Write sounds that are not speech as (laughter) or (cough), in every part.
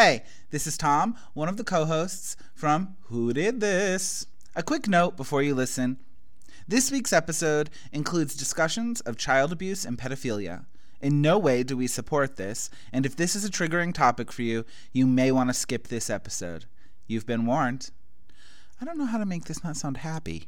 Hey, this is Tom, one of the co hosts from Who Did This? A quick note before you listen. This week's episode includes discussions of child abuse and pedophilia. In no way do we support this, and if this is a triggering topic for you, you may want to skip this episode. You've been warned. I don't know how to make this not sound happy.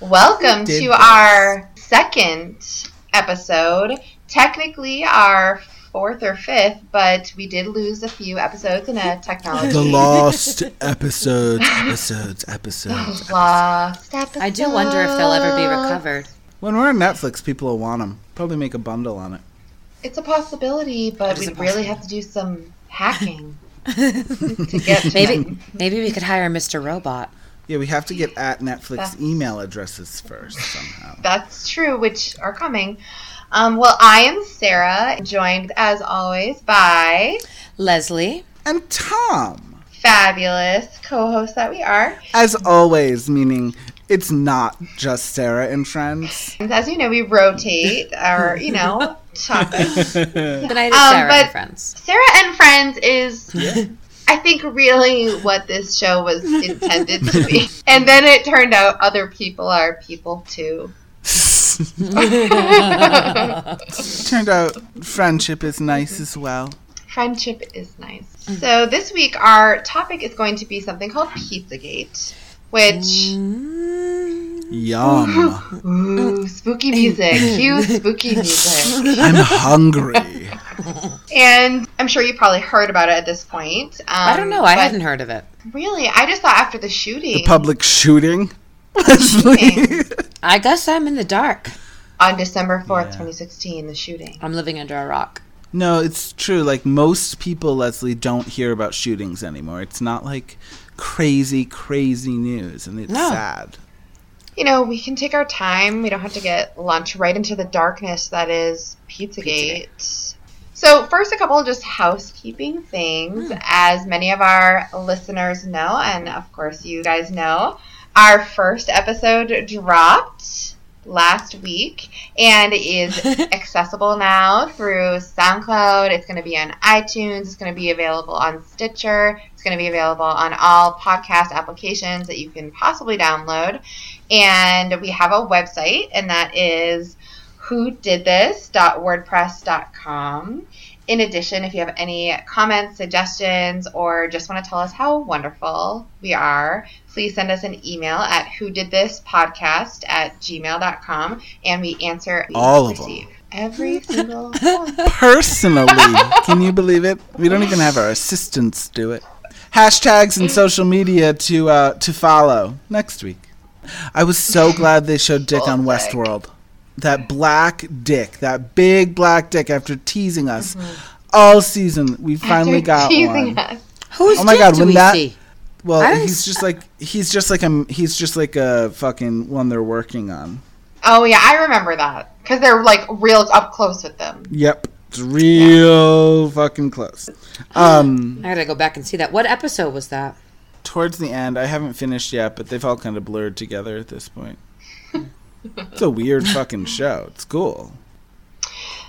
Welcome to this? our second episode. Technically, our fourth or fifth, but we did lose a few episodes in a technology. The lost (laughs) episodes, episodes, episodes. Lost episode. I do wonder if they'll ever be recovered. When we're on Netflix, people will want them. Probably make a bundle on it. It's a possibility, but we a really have to do some hacking (laughs) to get to Maybe them. maybe we could hire Mr. Robot. Yeah, we have to get at Netflix That's- email addresses first somehow. That's true, which are coming. Um, well, I am Sarah, joined as always by Leslie. And Tom, fabulous co-hosts that we are. as always, meaning it's not just Sarah and friends. As you know, we rotate our, you know, (laughs) topics. Good night, Um, Sarah but- and friends. Sarah and Friends is, I think, really what this show was intended to be. And then it turned out other people are people too. (laughs) Turned out friendship is nice as well. Friendship is nice. So this week, our topic is going to be something called Pizzagate, which, mm. Yum. (laughs) ooh, spooky music, cue spooky (laughs) music. I'm hungry. And I'm sure you probably heard about it at this point. Um, I don't know. I hadn't heard of it. Really, I just thought after the shooting. The public shooting. Leslie. (laughs) I guess I'm in the dark. on December 4th, Yeah. 2016, the shooting. I'm living under a rock. No, it's true. Like most people, Leslie, don't hear about shootings anymore. It's not like crazy, crazy news, and it's No. sad. You know, we can take our time. We don't have to get lunch right into the darkness that is Pizzagate. So, first, a couple of just housekeeping things. Hmm. As many of our listeners know, and of course, you guys know, our first episode dropped last week and is (laughs) accessible now through SoundCloud. It's going to be on iTunes. It's going to be available on Stitcher. It's going to be available on all podcast applications that you can possibly download. And we have a website, and that is whodidthis.wordpress.com. In addition, if you have any comments, suggestions, or just want to tell us how wonderful we are, please send us an email at whodidthispodcast at gmail.com and we answer we All of them. Every (laughs) single one. Personally, (laughs) can you believe it? We don't even have our assistants do it. Hashtags and social media to uh, to follow next week. I was so (laughs) glad they showed Dick on Bullseye. Westworld. That black dick, that big black dick. After teasing us Mm-hmm. all season, we finally After got teasing one. us. Who's Oh my God, do when that- see? Well, he's just like he's just like a he's just like a fucking one they're working on. Oh, yeah, I remember that. Because they're like real up close with them. Yep, it's real fucking close. (gasps) Um, I gotta go back and see that. What episode was that? towards the end, I haven't finished yet, but they've all kind of blurred together at this point. It's a weird fucking show. It's cool.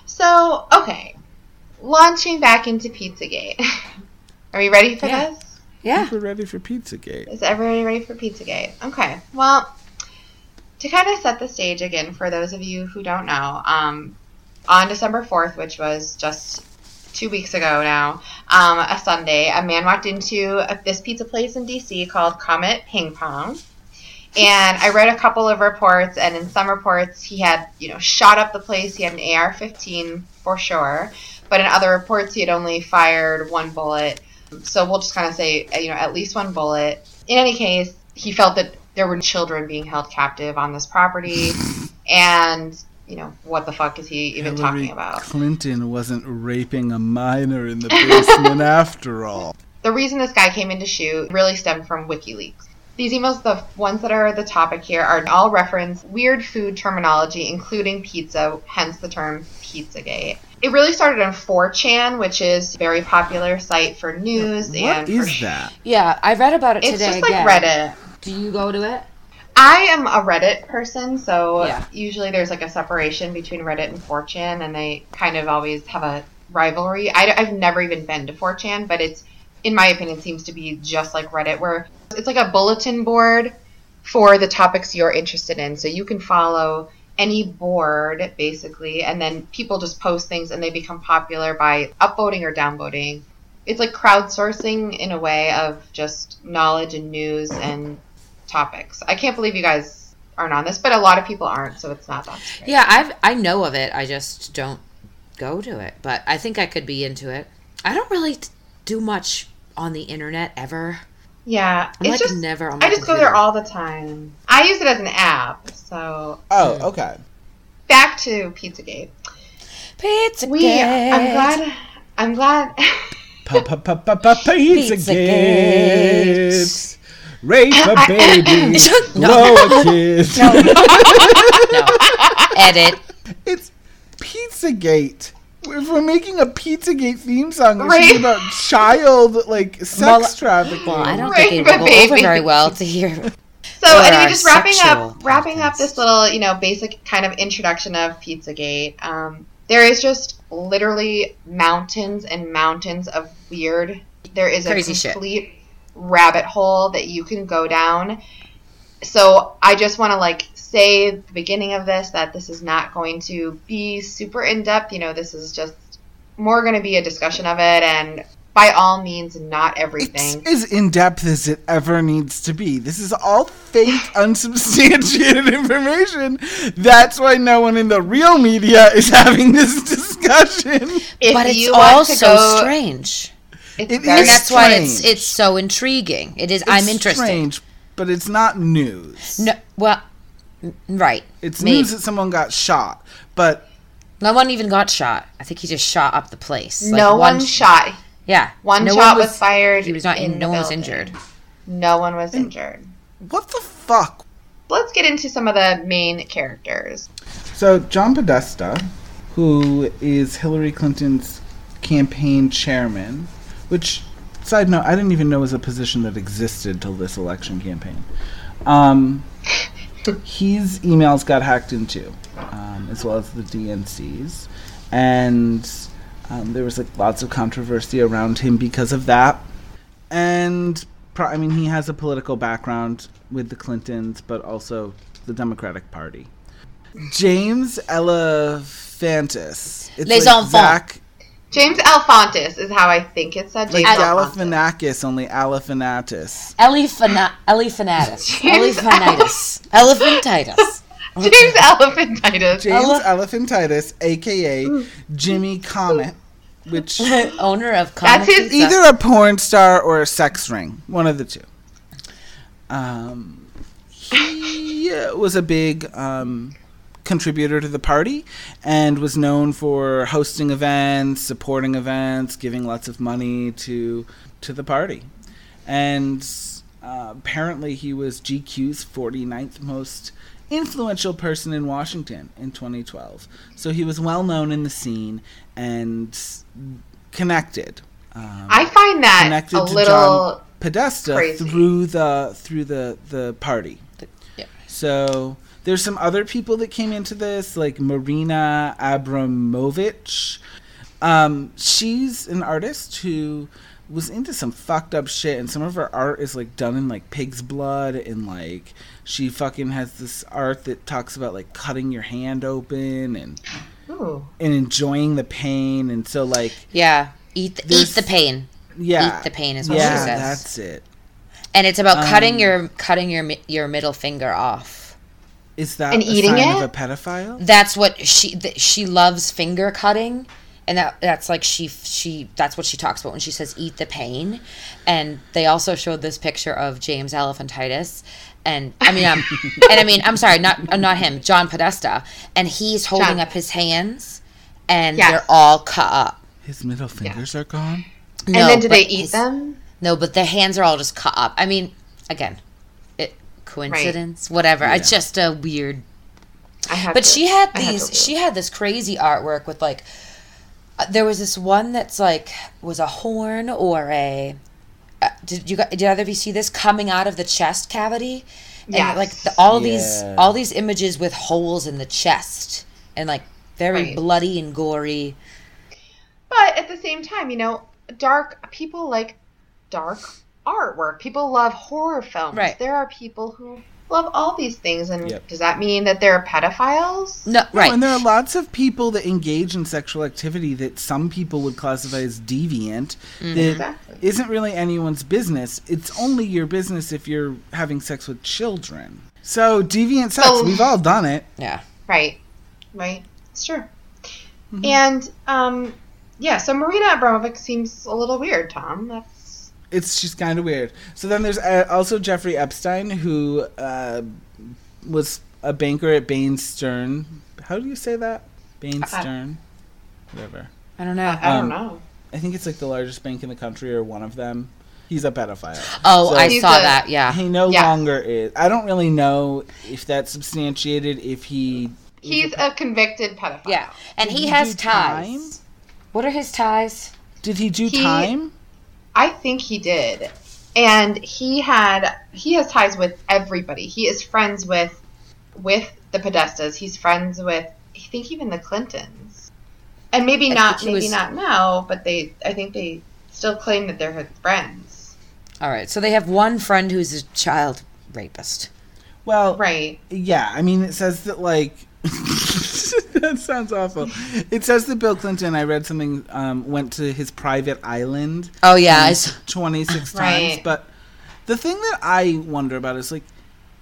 So, okay. Launching back into Pizzagate. (laughs) Are we ready for Yeah. this? Yeah. We're ready for Pizzagate. Is everybody ready for Pizzagate? Okay. Well, to kind of set the stage again for those of you who don't know, um, on December 4th, which was just two weeks ago now, um, a Sunday, a man walked into a, this pizza place in DC called Comet Ping Pong. And I read a couple of reports, and in some reports, he had, you know, shot up the place. He had an AR 15 for sure. But in other reports, he had only fired one bullet. So we'll just kind of say, uh, you know, at least one bullet. In any case, he felt that there were children being held captive on this property. and, you know, what the fuck is he even Hillary talking about? Clinton wasn't raping a minor in the basement (laughs) after all. the reason this guy came in to shoot really stemmed from WikiLeaks. These emails, the ones that are the topic here, are all reference weird food terminology, including pizza, hence the term Pizzagate. It really started on 4chan, which is a very popular site for news What and for that? Yeah, I read about it It's today just like again. Reddit. Do you go to it? I am a Reddit person, so Yeah. usually there's like a separation between Reddit and 4chan, and they kind of always have a rivalry. I, have never even been to 4chan, but it's, in my opinion, seems to be just like Reddit, where it's like a bulletin board for the topics you're interested in. So you can follow any board, basically, and then people just post things and they become popular by upvoting or downvoting. It's like crowdsourcing in a way of just knowledge and news and topics. I can't believe you guys aren't on this, but a lot of people aren't, so it's not that strange. Yeah, I've I know of it. I just don't go to it. But I think I could be into it. I don't really do much on the internet ever. Yeah, I'm it's like just never on my I just go there all the time. I use it as an app. So Oh, hmm. okay. back to Pizzagate. Pizza We, I'm glad. I'm glad. Pizza Pizza Gate. Rape (laughs) a baby. (laughs) No. Blow a (laughs) kid. No. Edit. It's Pizzagate. If we're making a Pizzagate theme song, it should Rape- be about child like sex Well, trafficking. Well, I don't Rape think it will go over very well to hear. So anyway, just wrapping sexual up, wrapping up this little, you know, basic kind of introduction of Pizzagate. Um, there is just literally mountains and mountains of weird. There is Crazy a shit. complete rabbit hole that you can go down. So I just want to like say at the beginning of this that this is not going to be super in depth. You know, this is just more going to be a discussion of it, and by all means, not It's everything. as in depth as it ever needs to be. This is all fake, (laughs) unsubstantiated information. That's why no one in the real media is having this discussion. If But it's all so go- strange. It's It very And is that's why it's it's so intriguing. It is. I'm interested. Strange, but it's not news. No, well, right. It's Maybe. news that someone got shot, but No one even got shot. I think he just shot up the place. Like, no one sh- shot. Yeah, One no shot was, fired. He was not. in no the one was injured. No one was injured. what the fuck? Let's get into some of the main characters. So John Podesta, who is Hillary Clinton's campaign chairman, which side note, I didn't even know was a position that existed till this election campaign. Um, his emails got hacked into, um, as well as the DNC's, and um, there was like lots of controversy around him because of that. And pro- I mean, he has a political background with the Clintons, but also the Democratic Party. James Elephantis. It's Les like enfants. Zach, James Alphonsus is how I think it's said. like James Alphonsus. Galifianakis, only Alephanatis. Elephana- Elephanatus. (laughs) James Elephanitis. Elephantitis. (laughs) James Elephantitis. James Ele- Elephantitis, aka Jimmy Comet, which (laughs) Owner of That's his- either a porn star or a sex ring, one of the two. Um, he uh, was a big um, contributor to the party and was known for hosting events, supporting events, giving lots of money to to the party. And uh, apparently, he was GQ's 49th most influential person in Washington in 2012. So he was well known in the scene and connected. Um, I find that connected a to little. John Podesta crazy. through the through the the party. yeah. So there's some other people that came into this, like Marina Abramovic. Um, she's an artist who was into some fucked up shit, and some of her art is like done in like pig's blood, and like she fucking has this art that talks about like cutting your hand open and Ooh. and enjoying the pain, and so like Yeah. Eat the, eat the pain. yeah, Eat the pain is what yeah, she says. that's it. And it's about cutting Um, your cutting your your middle finger off. Is that And a eating sign it? of a pedophile? That's what she th- she loves finger cutting, and that that's like she she that's what she talks about when she says eat the pain. And they also showed this picture of James Elephantitis, and I mean um, (laughs) and I mean I'm sorry not uh, not him John Podesta, and he's holding John. up his hands, and Yes. they're all cut up. His middle fingers are gone. And then do they eat his- them? No, but the hands are all just cut up. I mean, again, it coincidence, whatever. It's just a weird. I have But to- she had these. She had this crazy artwork with like. uh, There was this one that's like was a horn or a. Uh, did you gu- did either of you see this coming out of the chest cavity? And Yes. like the, all these all these images with holes in the chest and like very Right. bloody and gory. But at the same time, you know, dark people like dark artwork. People love horror films. Right. There are people who love all these things, and Yep. does that mean that they're pedophiles? No, No, right. and there are lots of people that engage in sexual activity that some people would classify as deviant Mm-hmm. that Exactly. isn't really anyone's business. It's only your business if you're having sex with children. So deviant sex, So- we've all done it. yeah. Right. Right. It's true. Mm-hmm. And um, yeah. So Marina Abramovic seems a little weird, Tom. That's It's just kind of weird. So then there's uh, also Jeffrey Epstein, who uh, was a banker at Bain Stern. How do you say that? Bain Stern? Whatever. I don't know. I don't Um, know. I think it's like the largest bank in the country or one of them. He's a pedophile. Oh, So- I saw a- that. Yeah. He no Yes. longer is. I don't really know if that's substantiated. If he He's a convicted pedophile. Yeah. And Did he he has ties. time? What are his ties? did he do He- time? I think he did. And he had he has ties with everybody. He is friends with with the Podestas. He's friends with I think even the Clintons. And maybe I not maybe was- not now, but they I think they still claim that they're his friends. All right. So they have one friend who's a child rapist. Well, Right. yeah. I mean, it says that like. (laughs) (laughs) that sounds awful. It says that Bill Clinton. I read something. Um, went to his private island. Oh yeah. I s- twenty six (sighs) Right. times. But the thing that I wonder about is like,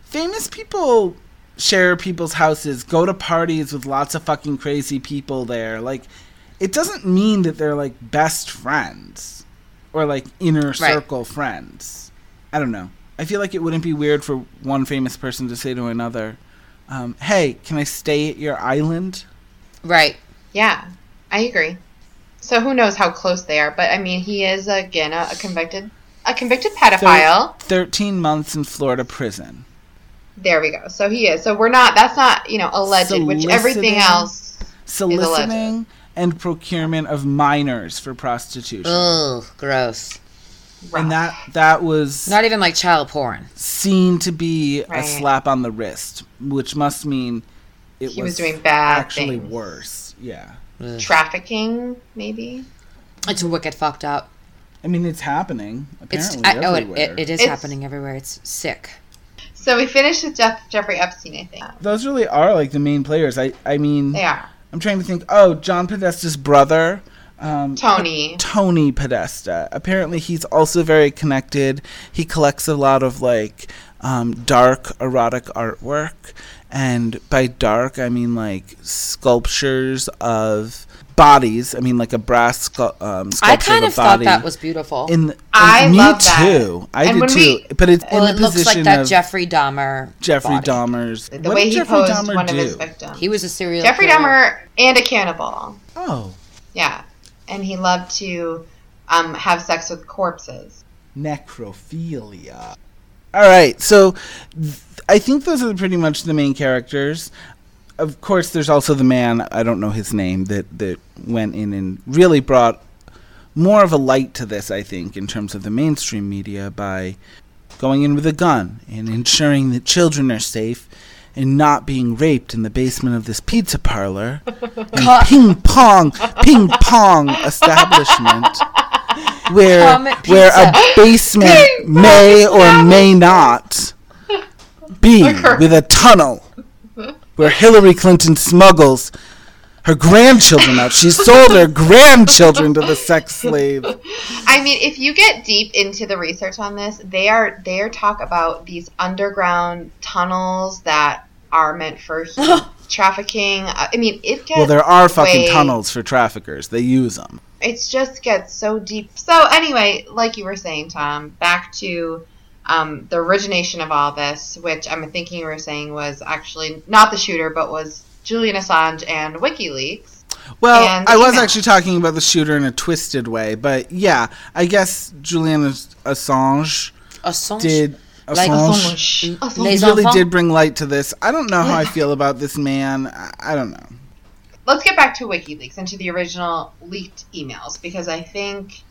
famous people share people's houses, go to parties with lots of fucking crazy people there. Like, it doesn't mean that they're like best friends or like inner circle friends. I don't know. I feel like it wouldn't be weird for one famous person to say to another, um, "Hey, can I stay at your island?" right. Yeah. I agree. So who knows how close they are, but I mean he is again a, a convicted a convicted pedophile. Thirteen months in Florida prison. There we go. So he is. So we're not that's not, you know, alleged, which everything Soliciting. else soliciting and procurement of minors for prostitution. Ugh. Gross. And that that was Not even like child porn. seen to be a slap on the wrist, which must mean it He was doing bad actually things. worse. Yeah. trafficking, maybe. It's wicked fucked up. I mean, it's happening It's apparently I, oh, it, everywhere. it, it is It's- happening everywhere. It's sick. So we finished with Jeff, Jeffrey Epstein, I think. Those really are like the main players. I I mean, They are. I'm trying to think. Oh, John Podesta's brother, um, Tony. Tony Podesta. Apparently, he's also very connected. He collects a lot of like um, dark erotic artwork, and by dark, I mean like sculptures of bodies. I mean like a brass scu- um, sculpture I kind of of a thought that was beautiful. in. The, I and me love that. too. I And did too. we- but it's well, in it the looks position like that Jeffrey Dahmer. Jeffrey body. Dahmer's. The what way did he Jeffrey posed Dahmer one do? of his victims. He was a serial Jeffrey killer. Dahmer and a cannibal. Oh, Yeah. And he loved to um, have sex with corpses. necrophilia. All right, so th- I think those are pretty much the main characters. Of course, there's also the man I don't know his name that that went in and really brought more of a light to this. I think in terms of the mainstream media by going in with a gun and ensuring that children are safe and not being raped in the basement of this pizza parlor (laughs) and ping pong ping pong establishment where where a basement may or may not be (laughs) with a tunnel where Hillary Clinton smuggles her grandchildren out. She sold her grandchildren to the sex slave. I mean, if you get deep into the research on this, they are they are talk about these underground tunnels that are meant for (gasps) trafficking. Uh, I mean, it gets Well, there are fucking way- tunnels for traffickers. They use them. It just gets so deep. So anyway, like you were saying, Tom, back to um, the origination of all this, which I'm thinking you were saying was actually not the shooter, but was Julian Assange and WikiLeaks. Well, And the I was actually talking about the shooter in a twisted way, but yeah, I guess Julian Assange Assange. did. Like- Assange Assange. Les really enfants? did bring light to this. I don't know how I feel about this man. I, I don't know. let's get back to WikiLeaks and to the original leaked emails because I think,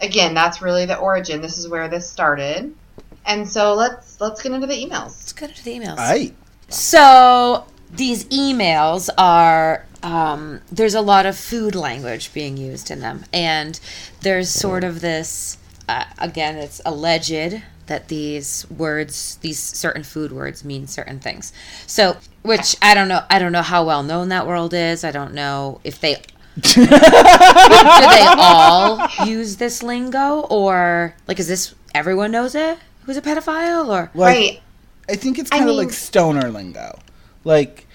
again, that's really the origin. This is where this started, and so let's let's get into the emails. Let's go to the emails. I So these emails are um, there's a lot of food language being used in them, and there's sort of this uh, again, it's alleged that these words, these certain food words, mean certain things. So, which I don't know, I don't know how well known that world is. I don't know if they do they all use this lingo or like is this everyone knows it who's a pedophile or like, right. I think it's I kind of mean- like stoner lingo, like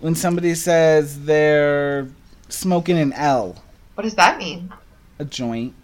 when somebody says they're smoking an L, What does that mean? a joint.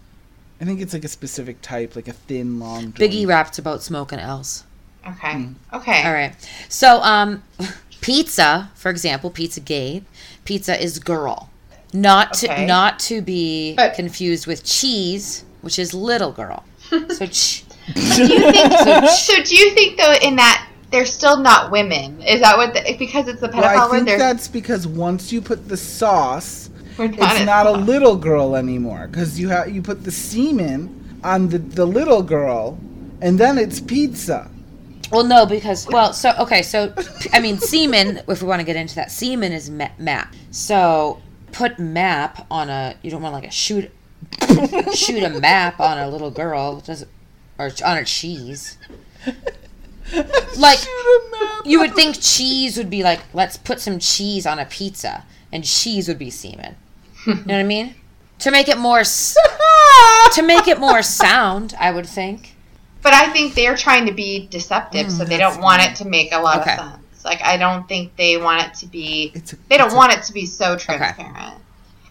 I think it's like a specific type, like a thin, long. Joint. Biggie raps about smoking L's. Okay. Hmm. Okay. All right. So, um, (laughs) pizza, for example, pizza gate, pizza is girl, not to Okay. not to be But- confused with cheese, which is little girl. (laughs) So, ch- Do you think? (laughs) so do you think though in that they're still not women? Is that what? The, because it's the pedophile Well, I think They're that's because once you put the sauce, we're it's as not a little girl anymore because you have you put the semen on the the little girl, and then it's pizza. well, no, because well, so okay, so I mean, semen. If we want to get into that, semen is ma- map. So put map on a. You don't want like a shoot shoot a map on a little girl, does or on a cheese. (laughs) Like you would think cheese would be like, let's put some cheese on a pizza, and cheese would be semen. You know what I mean? To make it more (laughs) to make it more sound, I would think. But I think they're trying to be deceptive, mm, so they don't want it to make a lot Okay. of sense. Like I don't think they want it to be. A- they don't a- want it to be so transparent.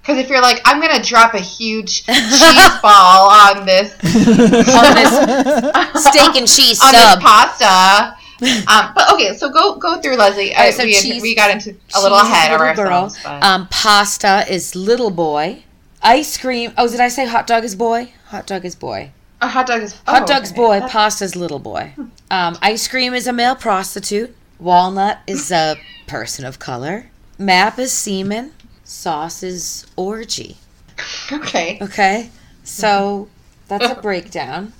Because if you're like, I'm gonna drop a huge (laughs) cheese ball on this (laughs) On this steak and cheese on sub. this pasta. (laughs) Um, but okay, so go go through Leslie. Right, so we, had- cheese- we got into a little ahead of ourselves. Um, pasta is little boy. Ice cream. Oh, did I say hot dog is boy? Hot dog is boy. a hot dog is Hot oh, dog's okay. boy. That's- Pasta's little boy. Um, ice cream is a male prostitute. Walnut is a person of color. Map is semen. Sauce is orgy. (laughs) Okay. Okay, so that's a (laughs) breakdown.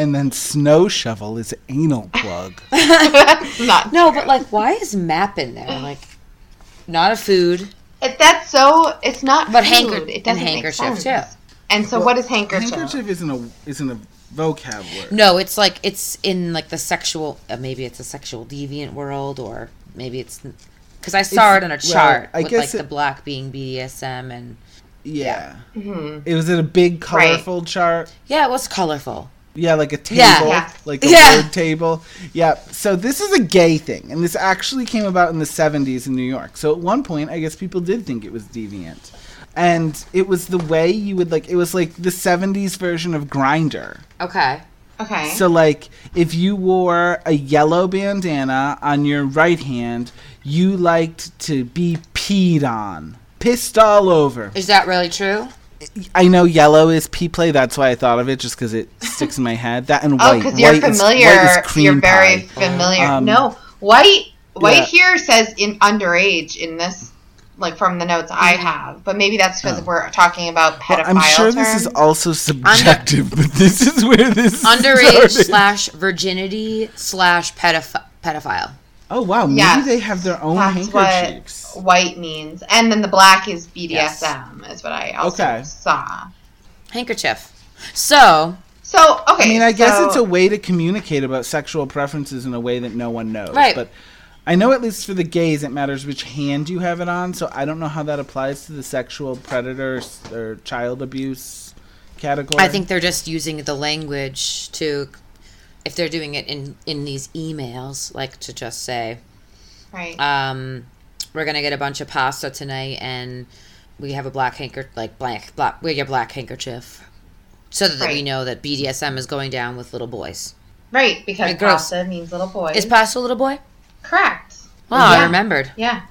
And then snow shovel is anal plug. (laughs) Not No, true. but like, why is map in there? Like, not a food, It, that's so. It's not. but food. hanker It and doesn't make handkerchief sense. too. And so, what is handkerchief? Handkerchief isn't a isn't a vocab word. No, it's like it's in like the sexual. Uh, maybe it's a sexual deviant world, or maybe it's because I saw It's- it on a well, chart I with like guess the black being BDSM and Yeah. Mhm. It was in a big colorful chart. yeah, it was colorful. Yeah, like a table, Yeah. Yeah. like a Yeah. word table. Yeah. So this is a gay thing, and this actually came about in the '70s in New York. So at one point, I guess people did think it was deviant, and it was the way you would like. It was like the '70s version of Grindr. Okay. Okay. So like, if you wore a yellow bandana on your right hand, you liked to be peed on, pissed all over. Is that really true? I know yellow is pee play. That's why I thought of it, just because it (laughs) sticks in my head. That and white. oh, white. because you're White is- familiar. white is cream you're very pie. familiar. Um, no, white. White yeah. here says in underage in this, like from the notes I have. But maybe that's because Oh. we're talking about Well, pedophile I'm sure terms. this is also subjective, (laughs) but this is where this Underage started. slash virginity slash pedoph- pedophile. Oh wow, maybe Yes. they have their own That's handkerchiefs. what white means, and then the black is BDSM. Yes. Is what I also Okay. saw. Handkerchief. So So okay. I mean, I guess it's a way to communicate about sexual preferences in a way that no one knows. Right. But I know at least for the gays, it matters which hand you have it on. So I don't know how that applies to the sexual predator s- or child abuse category. I think they're just using the language to, if they're doing it in in these emails, like to just say, right. um, we're gonna get a bunch of pasta tonight, and we have a black handker, like black black, we get a black handkerchief, so that we know that BDSM is going down with little boys. right, because Right, gross. pasta means little boy. Is pasta a little boy? correct? Wow, I remembered. Yeah.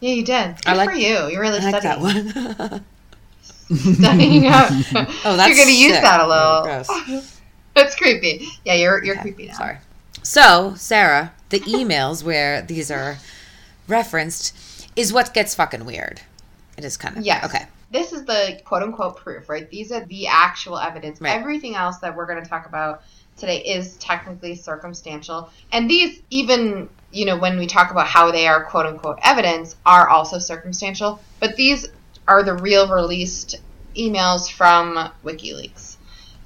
Yeah, you did. Good I like- for you. You're really I like that one. (laughs) (laughs) (laughs) studying up. Oh, that's You're gonna use that a Oh, little. gross. That's creepy. Yeah, you're you're creepy now. Sorry. So, Sarah, the emails where these are referenced is what gets fucking weird. It is kind of yeah. Okay. This is the quote unquote proof, right? These are the actual evidence. Right. Everything else that we're going to talk about today is technically circumstantial. And these, even, you know, when we talk about how they are quote unquote evidence, are also circumstantial. But these are the real released emails from WikiLeaks.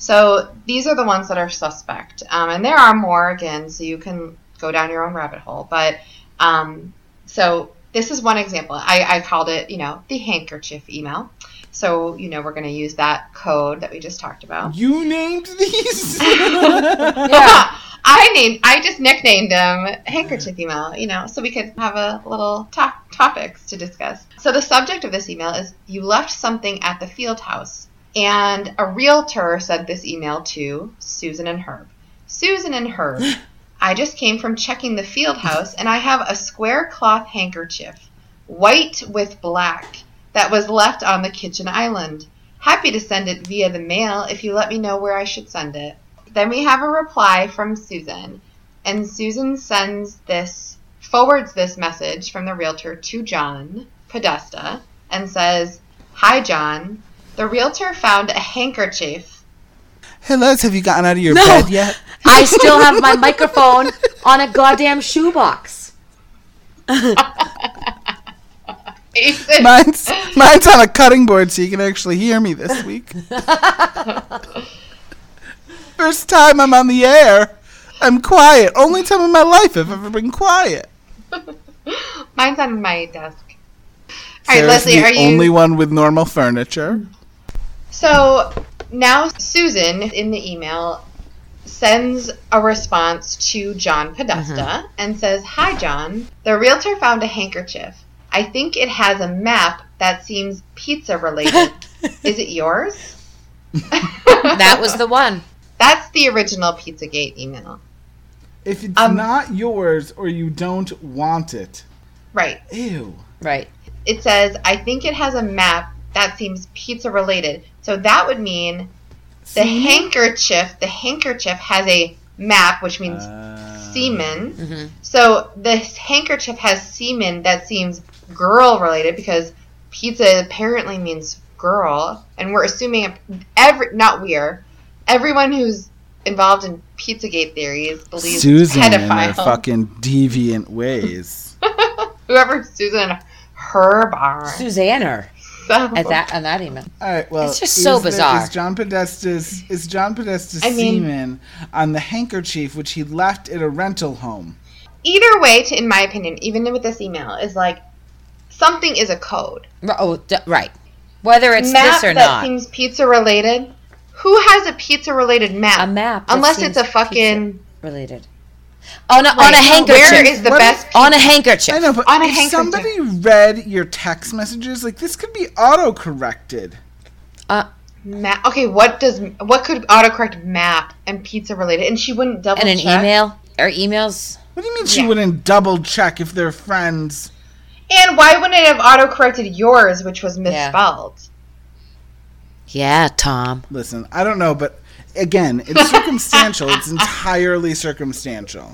So these are the ones that are suspect. Um, and there are more, again, so you can go down your own rabbit hole. But um, so this is one example. I, I called it, you know, the handkerchief email. So, you know, we're going to use that code that we just talked about. You named these? (laughs) Yeah. I named, I just nicknamed them handkerchief email, you know, so we could have a little top topics to discuss. So the subject of this email is you left something at the field house. And a realtor sent this email to Susan and Herb. Susan and Herb, (laughs) I just came from checking the field house and I have a square cloth handkerchief, white with black, that was left on the kitchen island. Happy to send it via the mail if you let me know where I should send it. Then we have a reply from Susan, and Susan sends this, forwards this message from the realtor to John Podesta and says, Hi, John. The realtor found a handkerchief. hey, Les, have you gotten out of your No. bed yet? I still have my (laughs) microphone on a goddamn shoebox. Mine's, mine's on a cutting board so you can actually hear me this week. (laughs) First time I'm on the air. I'm quiet. Only time in my life I've ever been quiet. Mine's on my desk. All right, Sarah's Leslie, the are you? only one with normal furniture. So now Susan in the email sends a response to John Podesta and says, Hi, John. The realtor found a handkerchief. I think it has a map that seems pizza related. (laughs) Is it yours? (laughs) That was the one. That's the original Pizzagate email. If it's Um, not yours or you don't want it, Right. ew. Right. It says, I think it has a map that seems pizza related. So that would mean the handkerchief, the handkerchief has a map, which means Uh, semen. Mhm. So this handkerchief has semen that seems girl related because pizza apparently means girl, and we're assuming every not we're everyone who's involved in Pizzagate theories believes Susan and her pedophile. fucking deviant ways. (laughs) Whoever Susan Herb are. Susanner So, at that on that email. All right, well, It's just so is there- bizarre. Is John Podesta's is John Podesta's I mean- semen on the handkerchief which he left at a rental home? either way, to, in my opinion, even with this email, is like something is a code. Oh, d- right. Whether it's map this or that not, seems pizza related. Who has a pizza related map? a map. Unless it's a fucking related. On a, on a handkerchief. Where is the What best? on a handkerchief. I know, but On a if handkerchief. somebody read your text messages, like this could be auto corrected. Uh, map? Okay, what does what could autocorrect map and pizza related? And she wouldn't double check? and an check. email or emails. What do you mean she Yeah. wouldn't double check if they're friends? And why wouldn't it have autocorrected yours, which was misspelled? Yeah, Tom. Listen, I don't know, but again, it's (laughs) circumstantial. it's entirely circumstantial.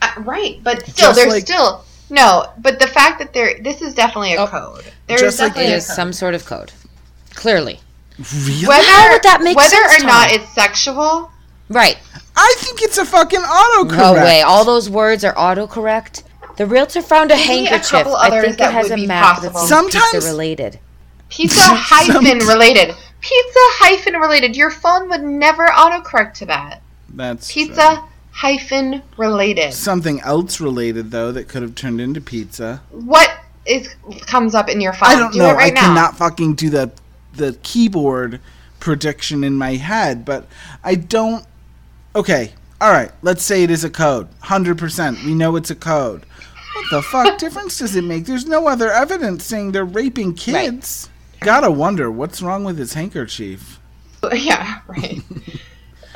Uh, right, but still, Just there's like- still no. But the fact that there, this is definitely a Oh. code. There Just is like definitely It a is code. some sort of code. Clearly. Really? whether How would that make whether sense, or not it's sexual. Right. I think it's a fucking autocorrect. No way. All those words are autocorrect. The realtor found a Maybe handkerchief. couple I think it that has a be map possible. that's Sometimes- pizza related. Pizza hyphen related. Pizza hyphen related. Your phone would never autocorrect to that. That's Pizza hyphen related. Something else related though that could have turned into pizza. What is comes up in your phone? I don't Do know. Right I now. cannot fucking do the the keyboard prediction in my head, but I don't. Okay, all right. Let's say it is a code. Hundred percent. We know it's a code. What the fuck (laughs) difference does it make? There's no other evidence saying they're raping kids. Gotta wonder what's wrong with his handkerchief. (laughs) Yeah, right.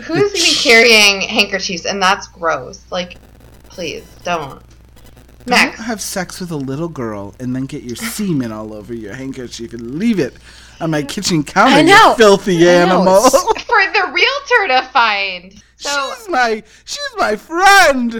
Who's even carrying handkerchiefs? And that's gross. Like, please don't. Next. Don't have sex with a little girl and then get your semen all over your handkerchief and leave it on my kitchen counter. I know. You filthy I know, animal. it's- (laughs) For the realtor to find. So, she's my she's my friend.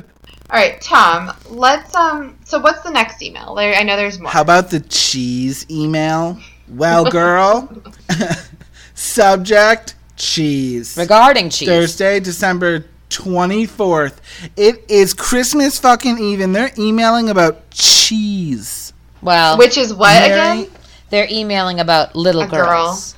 all right, Tom. Let's um. So, what's the next email? There, I know there's more. How about the cheese email? Well, (laughs) girl. (laughs) Subject cheese. Regarding cheese. Thursday, December 24th. It is Christmas fucking even. they're emailing about cheese. Well, Which is what Mary, again? they're emailing about little A girl. girls.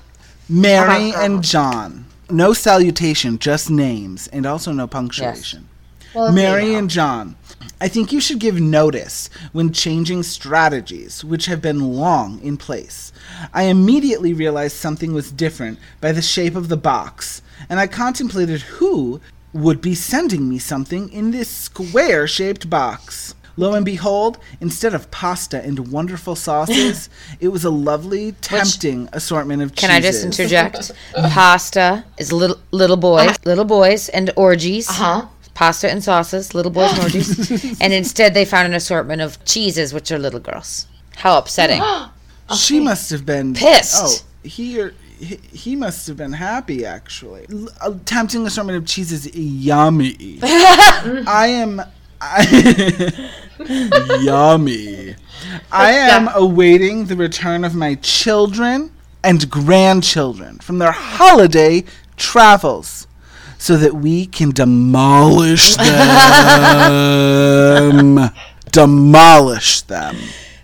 Mary About and. John. No salutation, just names, and also no punctuation. Well, Mary and John. I think you should give notice when changing strategies which have been long in place. I immediately realized something was different by the shape of the box, and I contemplated who would be sending me something in this square shaped box. Lo and behold, instead of pasta and wonderful sauces, (laughs) it was a lovely, tempting assortment of cheeses. Can I just interject? (laughs) Pasta is little little boys, little boys and orgies. Uh huh. Pasta and sauces, little boys and orgies. (laughs) and instead, they found an assortment of cheeses, which are little girls. How upsetting! (gasps) (gasps) She must have been Pissed. Oh, he or he, he must have been happy actually. A uh, tempting assortment of cheese is yummy. (laughs) I am. I, (laughs) yummy. I am awaiting the return of my children and grandchildren from their holiday travels so that we can demolish (laughs) them. demolish them.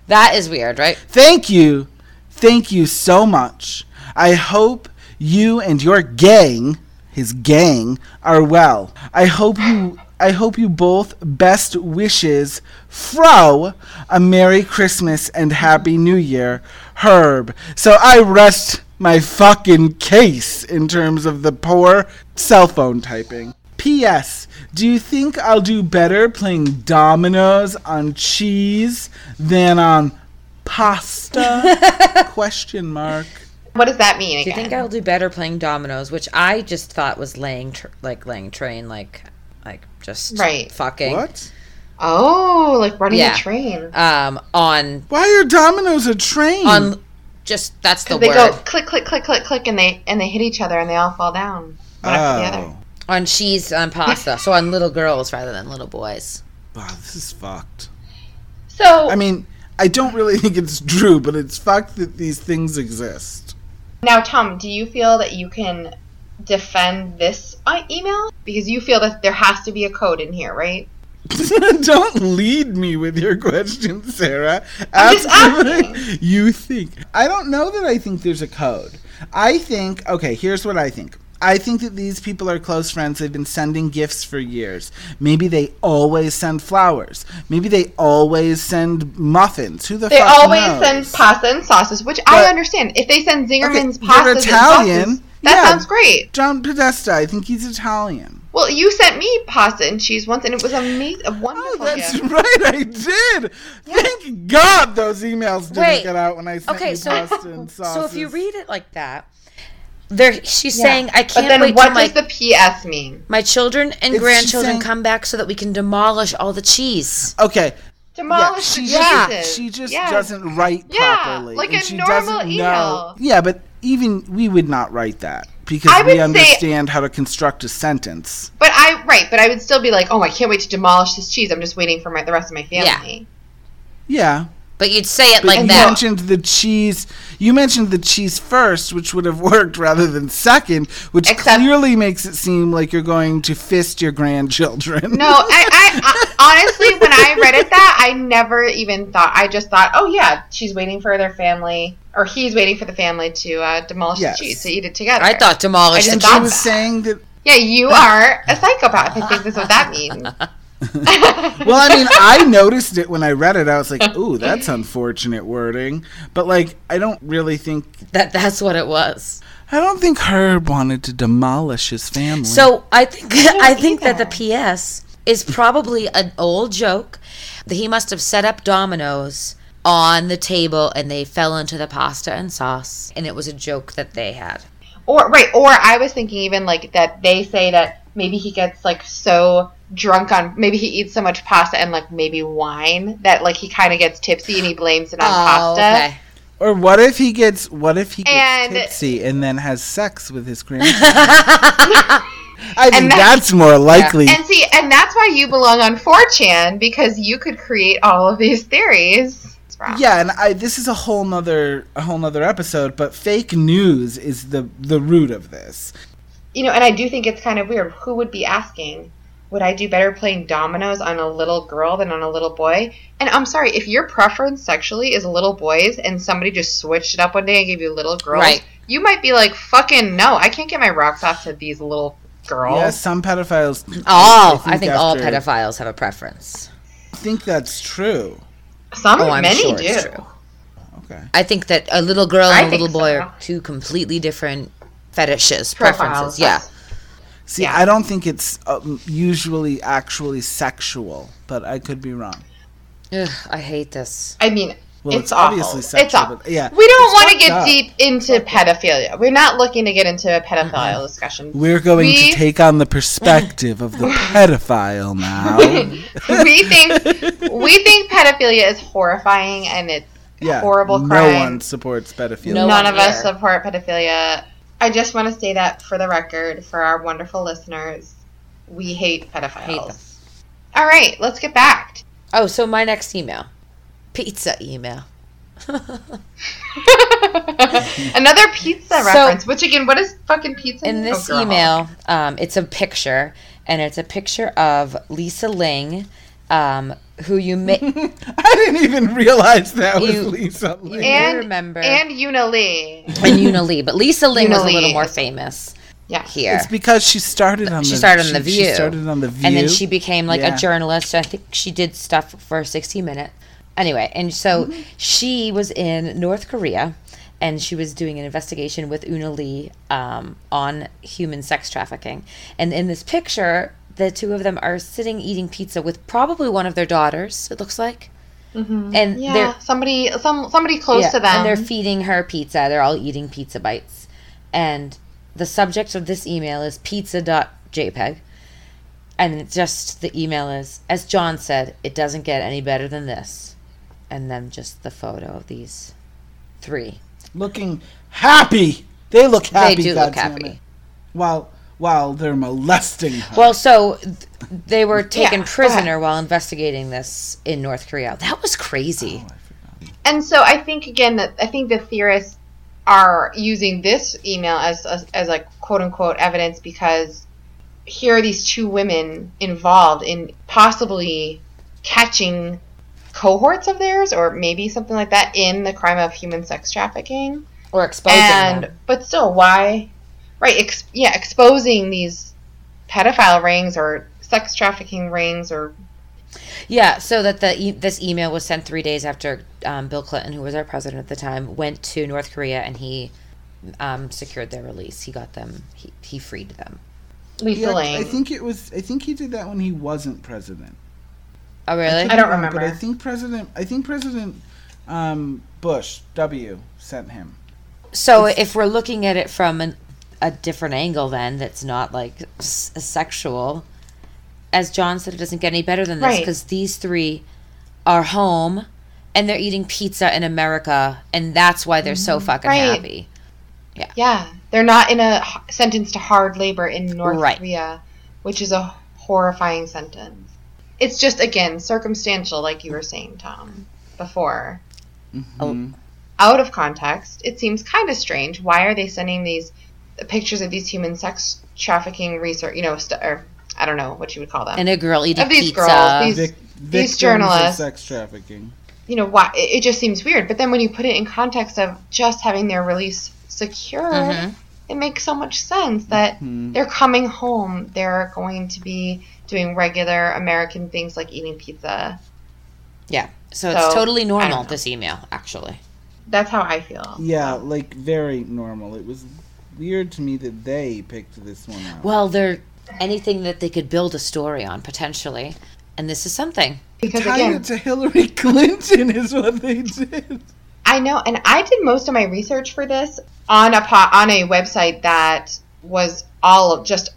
that is weird, right? Thank you. Thank you so much. I hope you and your gang, his gang, are well. I hope you I hope you both best wishes fro a Merry Christmas and Happy New Year, Herb. So I rest my fucking case in terms of the poor cell phone typing. P.S. Do you think I'll do better playing dominoes on cheese than on pasta? (laughs) Question mark. What does that mean Do you think I'll do better playing dominoes, which I just thought was laying, tr- like laying train, like, like just Right. fucking. What? oh, like running Yeah. a train. Um, on Why are dominoes a train? on, just that's the Because they word go click, click, click, click, click, and they and they hit each other and they all fall down one after the other. oh. on cheese on pasta. so on little girls rather than little boys. Wow, this is fucked. So I mean, I don't really (laughs) think it's true, but it's fucked that these things exist. now, Tom, do you feel that you can defend this uh, email because you feel that there has to be a code in here, right? (laughs) don't lead me with your question, Sarah. Ask what (laughs) You think. I don't know that I think there's a code. I think, okay, here's what I think. I think that these people are close friends. They've been sending gifts for years. Maybe they always send flowers. Maybe they always send muffins. Who the They fuck always knows? send pasta and sauces, which I understand. If they send Zingerman's Okay, they're and Italian. sauces, that Yeah. sounds great. John Podesta. I think he's Italian. Well, you sent me pasta and cheese once, and it was amazing, a Oh, that's gift. right. I did. Thank God those emails didn't Wait. get out when I sent Okay, you so pasta and sauces. (laughs) so if you read it like that, there she's Yeah. saying I can't but then wait what till my does the PS mean? my children and It's- grandchildren saying- come back so that we can demolish all the cheese. okay, yeah, Demolish she the just cheeses. she just Yeah. doesn't write Yeah, properly, like and a she normal doesn't know. email. Yeah, but even we would not write that because I we would say- understand how to construct a sentence. But I right, but I would still be like, oh, I can't wait to demolish this cheese. I'm just waiting for my, the rest of my family. Yeah. Yeah, But you'd say it but like you that. You mentioned the cheese. You mentioned the cheese first, which would have (laughs) worked rather than second, which Except- clearly makes it seem like you're going to fist your grandchildren. No, I, I, (laughs) I honestly, when I read it that, I never even thought. I just thought, oh yeah, she's waiting for their family, or he's waiting for the family to uh, demolish Yes. the cheese to eat it together. I thought demolish I just she thought cheese. was saying that Yeah, you are a psychopath. I think that's what that means. (laughs) (laughs) Well, I mean, I noticed it when I read it. I was like, "Ooh, that's unfortunate wording." But like, I don't really think That that's what it was. I don't think Herb wanted to demolish his family. So I think (laughs) I think that the PS is probably an old joke that he must have set up dominoes on the table and they fell into the pasta and sauce and it was a joke that they had. Or right, or I was thinking even like that they say that maybe he gets like so drunk on maybe he eats so much pasta and like maybe wine that like he kind of gets tipsy and he blames it on Oh, pasta. Or what if he gets what if he gets And- tipsy and then has sex with his grandson? (laughs) I think that- that's more likely. And see, and that's why you belong on 4chan because you could create all of these theories. Yeah, and I this is a whole nother a whole nother episode, but fake news is the the root of this. You know, and I do think it's kind of weird. Who would be asking? Would I do better playing dominoes on a little girl than on a little boy? And I'm sorry, if your preference sexually is little boys and somebody just switched it up one day and gave you a little girls, Right. you might be like, fucking no, I can't get my rocks off to these little girls. Yeah, some pedophiles. All I think all after- pedophiles have a preference. I think that's true. Some, Oh, I'm many sure do. it's true. Okay. I think that a little girl and a little boy so. are two completely different fetishes, Profiles. preferences. Yeah. See, Yeah. I don't think it's um, usually actually sexual, but I could be wrong. Ugh, I hate this. I mean, Well, it's, it's awful. obviously it's sexual, awful. but- yeah, we don't want to get up. deep into pedophilia. We're not looking to get into a pedophile discussion. We're going We- to take on the perspective of the (laughs) pedophile now. we think we think pedophilia is horrifying and it's yeah, horrible no crime. one supports pedophilia. No None one of us support pedophilia. I just want to say that for the record, for our wonderful listeners, we hate pedophiles. Hate. All right, let's get back. Oh, so my next email. Pizza email. (laughs) Another pizza reference. Which again, what is fucking pizza? In this Oh, email, um, it's a picture, and it's a picture of Lisa Ling, um, who you may (laughs) I didn't even realize that was You- Lisa. you Ling. may and remember and Euna Lee. and Euna Lee, but Lisa Ling was a little more famous Yeah. here. It's because she started on she the started on the she- View. She started on the View, and then she became like Yeah. a journalist. I think she did stuff for 60 Minutes. Anyway, and so Mm-hmm. she was in North Korea, and she was doing an investigation with Euna Lee um, on human sex trafficking. And in this picture, the two of them are sitting eating pizza with probably one of their daughters. It looks like, mm-hmm. and Yeah, they're somebody, some somebody close yeah, to them. and they're feeding her pizza. They're all eating pizza bites, and the subject of this email is pizza.jpg. And it just the email is, as John said, it doesn't get any better than this. And then just the photo of these three. looking happy. They look happy. they do look goddammit. happy. While while they're molesting her. Well, so th- they were taken go ahead. prisoner while investigating this in North Korea. That was crazy. Oh, and so I think again that I think the theorists are using this email as as, as like quote unquote evidence because here are these two women involved in possibly catching cohorts of theirs or maybe something like that in the crime of human sex trafficking Or exposing and them. but still why right ex- yeah exposing these pedophile rings or sex trafficking rings or Yeah, so that the e- this email was sent three days after um, Bill Clinton, who was our president at the time, went to North Korea and he um, secured their release. He got them. He, he freed them. Lisa Yeah, Lang. I think it was. I think he did that when he wasn't president. Oh, really? I don't But remember. But i think President. I think President um, Bush W sent him. So if we're looking at it from an, a different angle, then that's not like s- sexual. As John said, it doesn't get any better than this Right. because these three are home and they're eating pizza in America, and that's why they're so fucking Right. happy. Yeah, Yeah. they're not in a h- sentence to hard labor in North Right. Korea, which is a horrifying sentence. It's just again circumstantial, like you were saying, Tom, before. Mhm. Out of context, it seems kind of strange. Why are they sending these pictures of these human sex trafficking research? You know, st- or I don't know what you would call them. And a girl eating Of these pizza. girls, these- Vic- these victims journalists- of sex trafficking. you know, why it, it just seems weird. But then when you put it in context of just having their release secured, Mhm. it makes so much sense that Mhm. they're coming home. They're going to be doing regular American things like eating pizza. Yeah. So, So, it's totally normal, this email, actually. That's how I feel. Yeah, like very normal. It was weird to me that they picked this one out. Well, they're anything that they could build a story on, potentially. And this is something. Because Tie again, it to Hillary (laughs) Clinton is what they did. I know, and I did most of my research for this on a po- on a website that was all just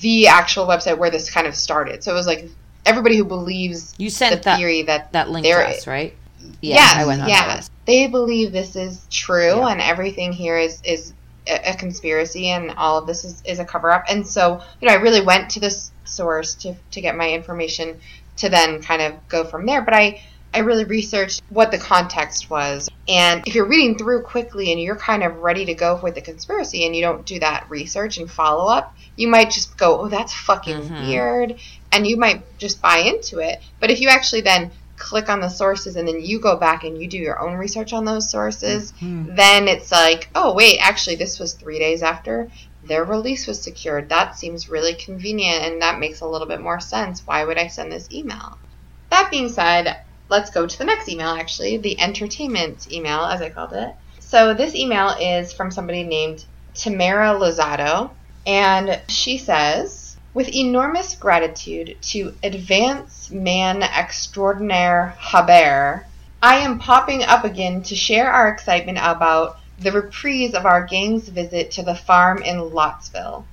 the actual website where this kind of started. So it was like everybody who believes You sent the that theory that that link to us, right? yes, I went on yeah. that. They believe this is true Yeah. and everything here is is a, a conspiracy and all of this is, is a cover up. And so, you know, I really went to this source to to get my information to then kind of go from there. But I I really researched what the context was. And if you're reading through quickly and you're kind of ready to go with the conspiracy and you don't do that research and follow up, you might just go, oh, that's fucking Mhm. weird. And you might just buy into it. But if you actually then click on the sources and then you go back and you do your own research on those sources, mm-hmm. then it's like, oh, wait, actually, this was three days after their release was secured. That seems really convenient and that makes a little bit more sense. Why would I send this email? That being said, let's go to the next email, actually, the entertainment email, as I called it. So this email is from somebody named Tamara Luzzatto, and she says, with enormous gratitude to Advance Man Extraordinaire Haber, I am popping up again to share our excitement about the reprise of our gang's visit to the farm in Lottsville.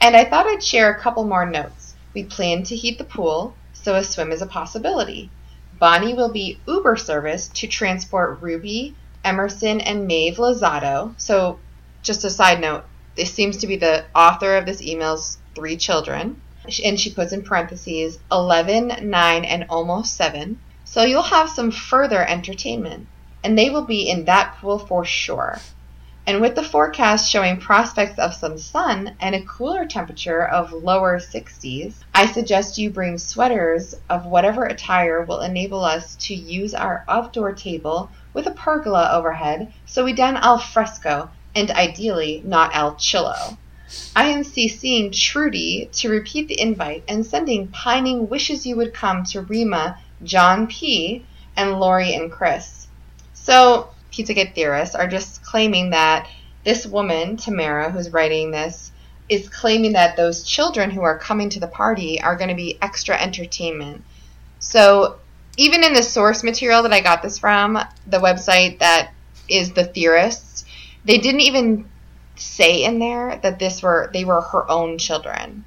And I thought I'd share a couple more notes. We plan to heat the pool, so a swim is a possibility. Bonnie will be Uber service to transport Ruby, Emerson, and Maeve Luzzatto. So, just a side note, this seems to be the author of this email's three children. And she puts in parentheses 11, 9, and almost 7. So you'll have some further entertainment. And they will be in that pool for sure. And with the forecast showing prospects of some sun and a cooler temperature of lower 60s, I suggest you bring sweaters of whatever attire will enable us to use our outdoor table with a pergola overhead so we dine al fresco and ideally not al chillo. I am CCing Trudy to repeat the invite and sending pining wishes you would come to Rima, John P., and Lori and Chris. So, Pizzagate theorists are just claiming that this woman, Tamara, who's writing this, is claiming that those children who are coming to the party are going to be extra entertainment. So, even in the source material that I got this from, the website that is the theorists, they didn't even say in there that this were they were her own children.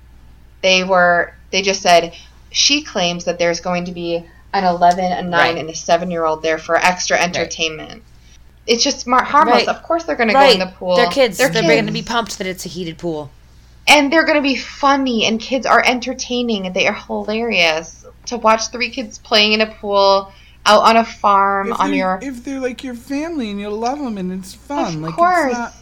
They were they just said she claims that there's going to be an 11, a 9 Right. and a 7-year-old there for extra entertainment. It's just mar- harmless. Right. Of course they're going to go in the pool. They're kids. They're, kids. going to be pumped that it's a heated pool. and they're going to be funny and kids are entertaining and they are hilarious to watch three kids playing in a pool out on a farm If on your if they're like your family and you love them and it's fun, Of like course. it's not.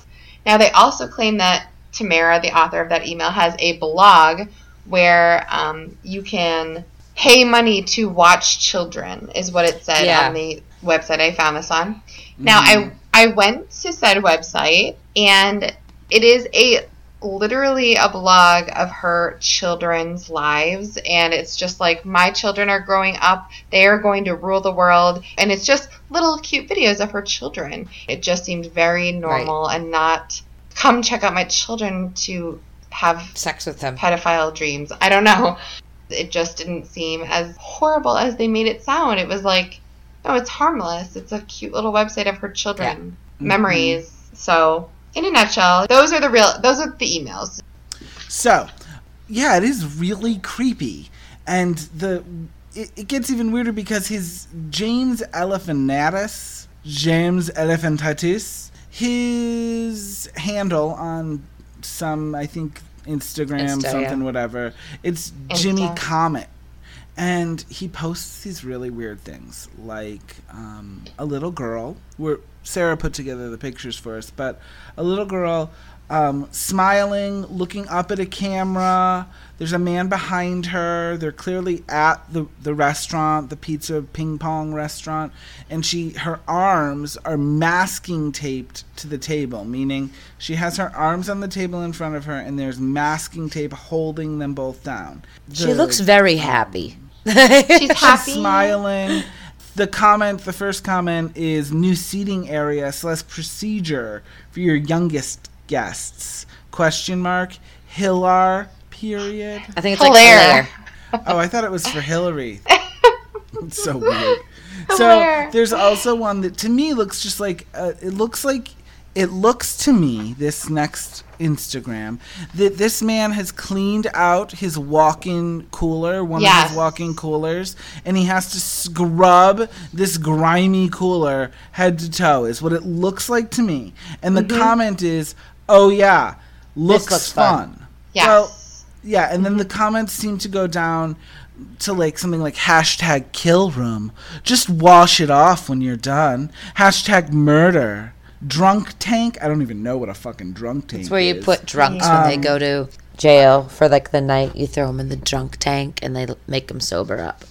Now, they also claim that Tamara, the author of that email, has a blog where um, you can pay money to watch children, is what it said Yeah. on the website I found this on. Now, I I went to said website, and it is a literally a blog of her children's lives and it's just like my children are growing up they are going to rule the world and it's just little cute videos of her children. It just seemed very normal and not come check out my children to have Sex with them. pedophile dreams. I don't know. It just didn't seem as horrible as they made it sound. It was like oh, it's harmless. It's a cute little website of her children memories. Mm-hmm. So in a nutshell those are the real those are the emails So, yeah, it is really creepy, and the it, it gets even weirder because his James Elephantatus, James Elephantatus, his handle on some I think Instagram Insta, something yeah. whatever, it's Jimmy Comet. And he posts these really weird things, like um, a little girl. Where Sarah put together the pictures for us, but a little girl um, smiling, looking up at a camera. There's a man behind her. They're clearly at the, the restaurant, the pizza ping pong restaurant, and she her arms are masking taped to the table, meaning she has her arms on the table in front of her, and there's masking tape holding them both down. She looks very happy. she's (laughs) happy She's smiling. The comment, the first comment is new seating area slash procedure for your youngest guests. Question mark. Hillar. Period. I think it's Hilaire. like Hilaire. Oh, I thought it was for Hillary. (laughs) it's so weird. So there's also one that to me looks just like uh, it looks like it looks to me this next Instagram that this man has cleaned out his walk-in cooler, one of his walk-in coolers, and he has to scrub this grimy cooler head to toe. Is what it looks like to me. And the mm-hmm. comment is, "Oh yeah, looks, looks fun." fun. Yes. Well, yeah, and then the comments seem to go down to like something like hashtag kill room. Just wash it off when you're done. Hashtag murder. Drunk tank. I don't even know what a fucking drunk tank is. It's where you put drunks when they Um, go to jail for like the night. You throw them in the drunk tank and they make them sober up.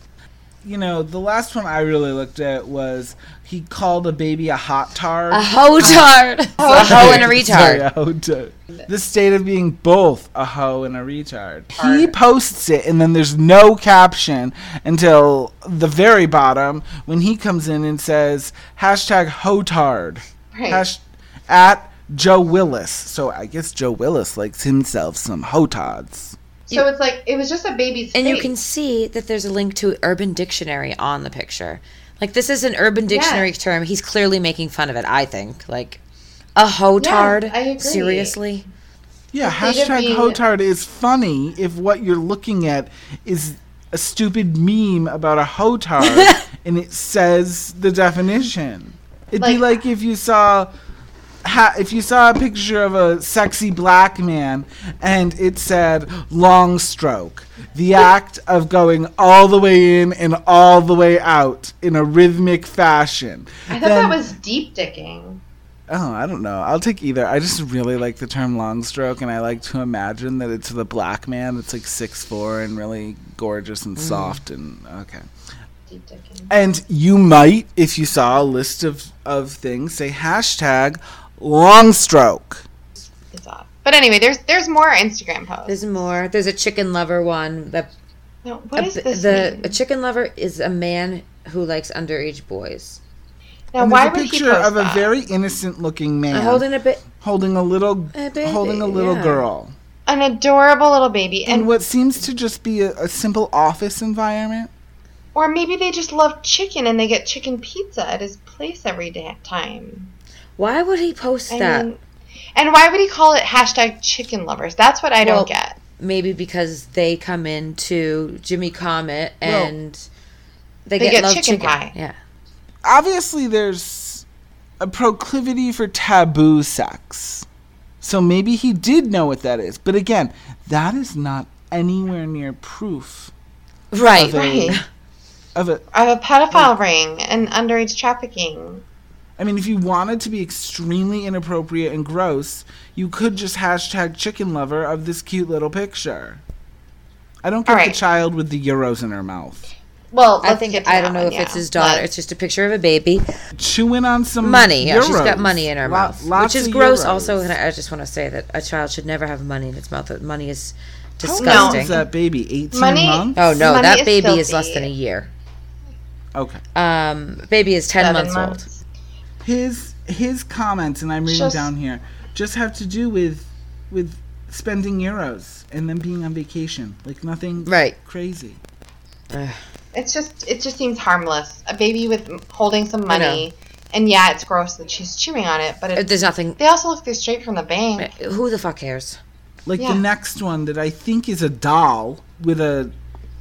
You know, the last one I really looked at was he called a baby a hot tard. A hotard. (laughs) a hoe and a Sorry, retard. a. The state of being both a hoe and a retard. He posts it, and then there's no caption until the very bottom when he comes in and says hashtag hotard. Right. Hash- at Joe Willis. So I guess Joe Willis likes himself some hotards. so it's like it was just a baby's And you can see that there's a link to Urban Dictionary on the picture. Like this is an Urban Dictionary Yes. term. He's clearly making fun of it. I think like a hotard. I agree. Seriously. Yeah, state of hashtag being- hotard is funny if what you're looking at is a stupid meme about a hotard (laughs) and it says the definition. It'd be Like- like if you saw ha- if you saw a picture of a sexy black man and it said long stroke, the (laughs) act of going all the way in and all the way out in a rhythmic fashion. I thought then- that was deep dicking. Oh, I don't know. I'll take either. I just really like the term long stroke, and I like to imagine that it's the black man that's like six four and really gorgeous and mm-hmm. soft and okay. Deep dicking. And you might, if you saw a list of of things, say hashtag long stroke. It's odd. But anyway, there's there's more Instagram posts. There's more. There's a chicken lover one. That no, what a, is this? the mean? a chicken lover is a man who likes underage boys. now, And why there's a would he picture post of a very innocent looking man I'm holding a bit. holding a little A baby, holding a little yeah. girl. an adorable little baby, And and what seems to just be a, a simple office environment. Or maybe they just love chicken and they get chicken pizza at his place every day time. Why would he post I that? mean, and why would he call it hashtag chicken lovers? That's what I Well, don't get. Maybe because they come into Jimmy Comet Well, and they, they get, get love chicken chicken. pie. Yeah. obviously there's a proclivity for taboo sex. So maybe he did know what that is. But again, that is not anywhere near proof Right. of a Right. Of a I have a pedophile ring and underage trafficking. I mean if you wanted to be extremely inappropriate and gross, you could just hashtag chicken lover of this cute little picture. I don't get All right. the child with the euros in her mouth. Well, I think get I don't know one, if it's his daughter. But- It's just a picture of a baby. Chewing on some Money. Yeah, she's got money in her Lo- mouth, lots which is of gross. euros. Also, and I just want to say that a child should never have money in its mouth. That Money is disgusting. How old is that baby? 18 Money- months? Oh no, Money that is baby is less than a year. Okay. Um, baby is ten months, old. his his comments and i'm reading Just- down here just have to do with with spending euros and then being on vacation like nothing Right. crazy It's just it just seems harmless. A baby with holding some money, and yeah, it's gross that she's chewing on it, but Uh, it, There's nothing. they also look they're straight from the bank. Who the fuck cares? like Yeah. the next one that i think is a doll with a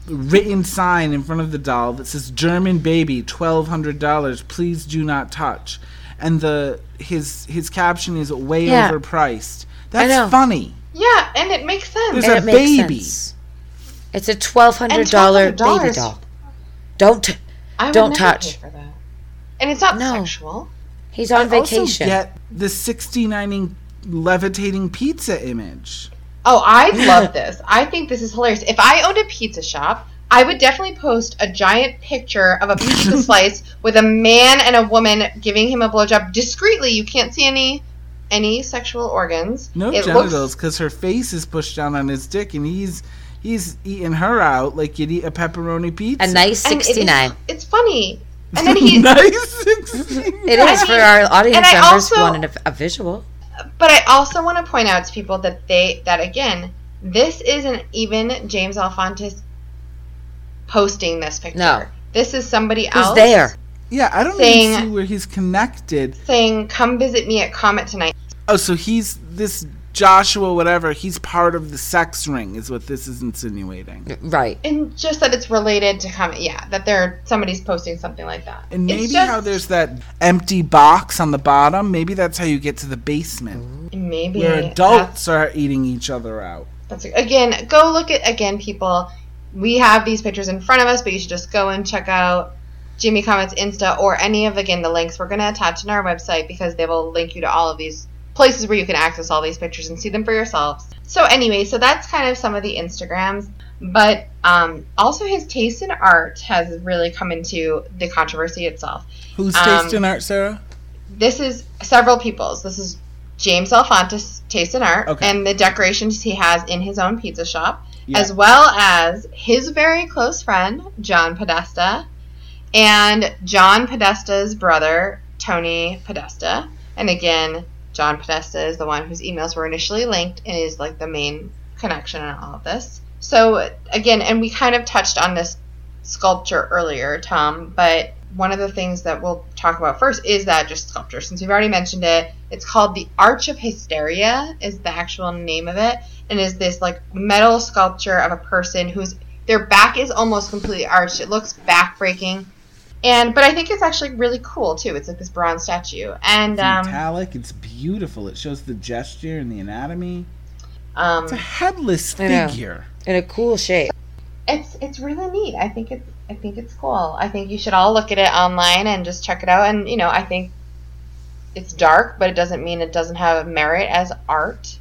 written sign in front of the doll that says german baby $1200 please do not touch and the his his caption is way Yeah. overpriced that's funny Yeah, and it makes sense. There's And a it baby. sense. It's a twelve hundred And dollar baby $1,200. doll. Don't. I would don't never touch. pay for that. And it's not No. sexual. He's on I also vacation. get the 69 levitating pizza image Oh, I (laughs) love this. I think this is hilarious. If I owned a pizza shop, I would definitely post a giant picture of a pizza (laughs) slice with a man and a woman giving him a blowjob discreetly. You can't see any any sexual organs. No It genitals, looks- because her face is pushed down on his dick, and he's he's eating her out like you'd eat a pepperoni pizza. a nice and it is- sixty nine. It's funny. And then (laughs) he nice. It I is for our audience and members also- who wanted a, a visual. But I also want to point out to people that they that again, this isn't even James Alphonsus posting this picture. No. This is somebody Who's else. there? Yeah, I don't Saying- even see where he's connected. saying, "Come visit me at Comet tonight." Oh, so he's this Joshua, whatever. He's part of the sex ring, is what this is insinuating. Right. And just that it's related to Comet. Yeah, that there somebody's posting something like that. And maybe just- how there's that empty box on the bottom. Maybe that's how you get to the basement, maybe where adults are eating each other out. That's again, go look at again, people. We have these pictures in front of us, but you should just go and check out Jimmy Comet's Insta or any of again the links we're going to attach on our website because they will link you to all of these places where you can access all these pictures and see them for yourselves. So anyway, so that's kind of some of the Instagrams, but um, also his taste in art has really come into the controversy itself. Who's Um, taste in art, Sarah? This is several people's. This is James Alfonte's taste in art Okay. and the decorations he has in his own pizza shop, Yeah. as well as his very close friend, John Podesta, and John Podesta's brother, Tony Podesta. And again, John Podesta is the one whose emails were initially linked and is like the main connection in all of this. So again, and we kind of touched on this sculpture earlier, Tom, but one of the things that we'll talk about first is that just sculpture. Since we've already mentioned it, it's called the Arch of Hysteria is the actual name of it, and is this like metal sculpture of a person whose their back is almost completely arched. It looks backbreaking. And but I think it's actually really cool too. It's like this bronze statue. And It's um, metallic. It's beautiful. It shows the gesture and the anatomy. um It's a headless figure. In a cool shape. it's it's really neat. I think it's I think it's cool. I think you should all look at it online and just check it out. And you know, I think it's dark, but it doesn't mean it doesn't have merit as art.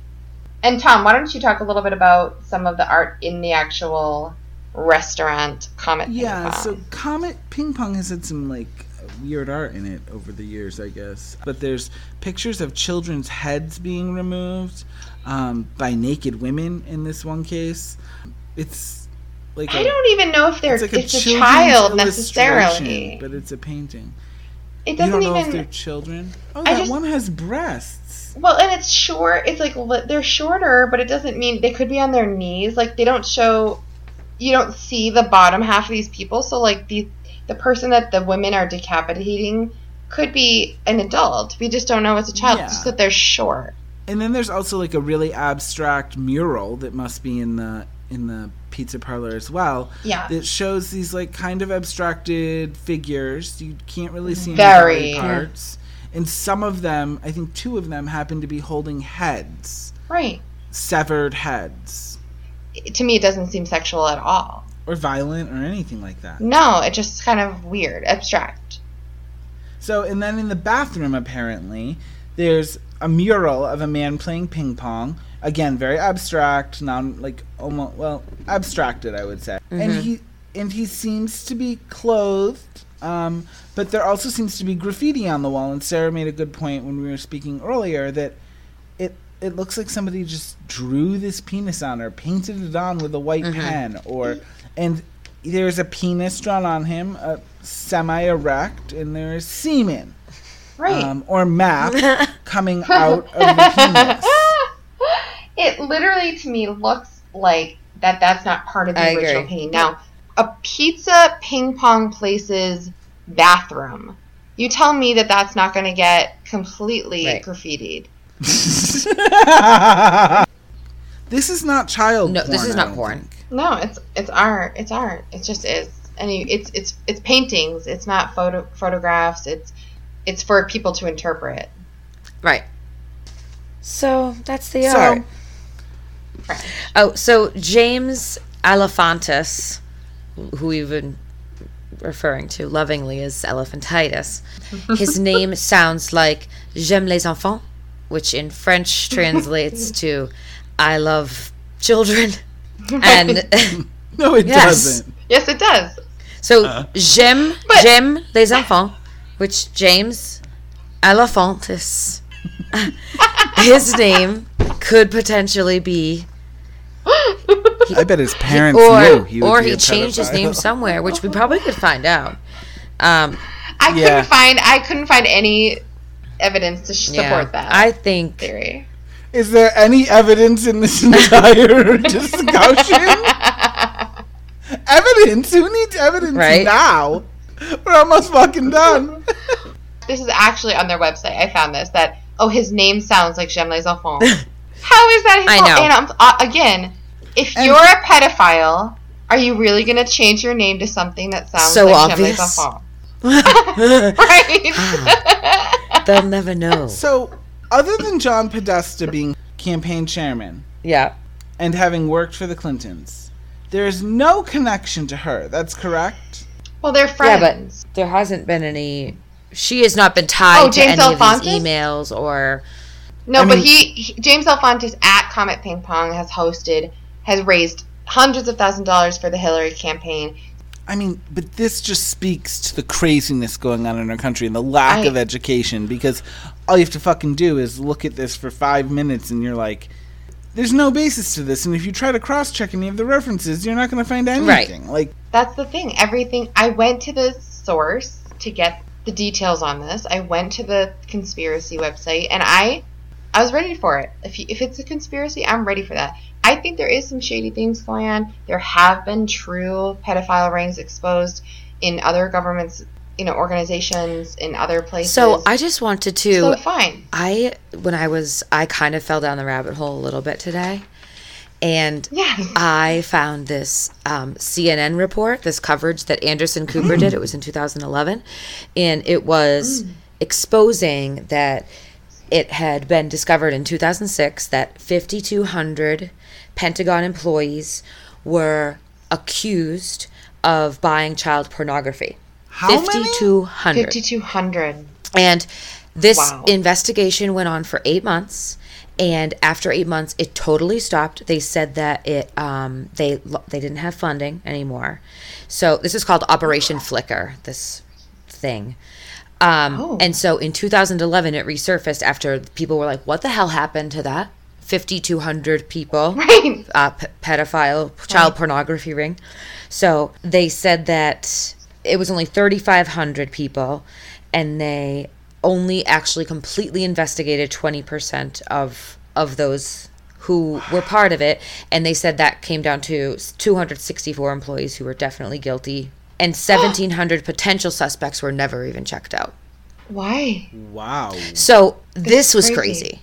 And Tom, why don't you talk a little bit about some of the art in the actual restaurant Comet? Ping Yeah, so Comet Ping Pong has had some like weird art in it over the years, I guess. But there's pictures of children's heads being removed um, by naked women in this one case. It's like I a- don't even know if they're it's it's, a, a, child necessarily. but it's a painting. It doesn't know if even they're children. Oh, that just- one has breasts. Well, and it's short. It's like they're shorter, but it doesn't mean they could be on their knees. Like they don't show, you don't see the bottom half of these people. So like the the person that the women are decapitating could be an adult. We just don't know it's a child. Yeah. It's just that they're short. And then there's also like a really abstract mural that must be in the in the pizza parlor as well. Yeah. That shows these like kind of abstracted figures. You can't really see Very. parts. And some of them, I think two of them happen to be holding heads. Right. Severed heads. It- to me, it doesn't seem sexual at all. Or violent or anything like that. No, it just kind of weird, abstract. So, and then in the bathroom, apparently, there's a mural of a man playing ping pong. Again, very abstract, non like almost well abstracted, I would say. And he and he seems to be clothed, um, but there also seems to be graffiti on the wall. And Sarah made a good point when we were speaking earlier that it it looks like somebody just drew this penis on or painted it on with a white pen, or and there's a penis drawn on him, uh, semi erect, and there's semen Right. um, or map (laughs) coming out of the penis. (laughs) it literally to me looks like that that's not part of the I original agree. painting. Now, a pizza ping pong place's bathroom. You tell me that that's not going to get completely Right. graffitied. (laughs) this is not child No, porn. this is not porn. think. No, it's it's art. It's art. It just is. And you, it's it's it's paintings. It's not photo photographs. It's it's for people to interpret. Right. So that's the So- um, art. Oh, so James Alefantis, who we've been referring to lovingly as Elephantitis, his (laughs) name sounds like J'aime les enfants, which in French (laughs) translates to I love children. (laughs) And (laughs) No, it Yes. doesn't. Yes, it does. so J'aime, J'aime les enfants, which James Alefantis, his name could potentially be I bet his parents or knew he would or be he a changed his name somewhere, which we probably could find out. Um, I couldn't Yeah. find I couldn't find any evidence to sh- yeah, support that I think theory. Is there any evidence in this (laughs) entire discussion? (laughs) evidence? Who needs evidence Right? now? We're almost fucking done. (laughs) This is actually on their website. I found this that oh his name sounds like J'aime les enfants. How is that? His I know. And um, uh, again, if And- you're a pedophile, are you really going to change your name to something that sounds So like obvious. J'aime les enfants? right. They'll never know. So, other than John Podesta being campaign chairman Yeah. and having worked for the Clintons, there is no connection to her. That's correct. well, they're friends. Yeah, but there hasn't been any. She has not been tied Oh, to James any of these emails or. No, I but mean- he, he James Alphonsus at Comet Ping Pong has hosted, has raised hundreds of thousand dollars for the Hillary campaign. I mean, but this just speaks to the craziness going on in our country and the lack I- of education because all you have to fucking do is look at this for five minutes and you're like, there's no basis to this. And if you try to cross check any of the references, you're not going to find anything. Like, That's the thing. Everything. I went to the source to get the details on this. I went to the conspiracy website, and I, I was ready for it. If you, if it's a conspiracy, I'm ready for that. I think there is some shady things going on. There have been true pedophile rings exposed in other governments, you know, organizations in other places. So I just wanted to. so fine. I when I was I kind of fell down the rabbit hole a little bit today, and Yes. (laughs) I found this um, CNN report, this coverage that Anderson Cooper did. It was in 2011, and it was exposing that it had been discovered in 2006 that 5,200 Pentagon employees were accused of buying child pornography. How many? 5,200. 5200. And this Wow. investigation went on for eight months. And after eight months, it totally stopped. They said that it um, they they didn't have funding anymore. So this is called Operation Flicker. This thing. Um, Oh. And so in 2011, it resurfaced after people were like, "What the hell happened to that?" 5,200 people (laughs) Right. uh, p- pedophile child pornography ring. So they said that it was only 3,500 people, and they only actually completely investigated 20% of of those who were part of it, and they said that came down to 264 employees who were definitely guilty, and (gasps) 1,700 potential suspects were never even checked out. Why? wow. So this was crazy. crazy.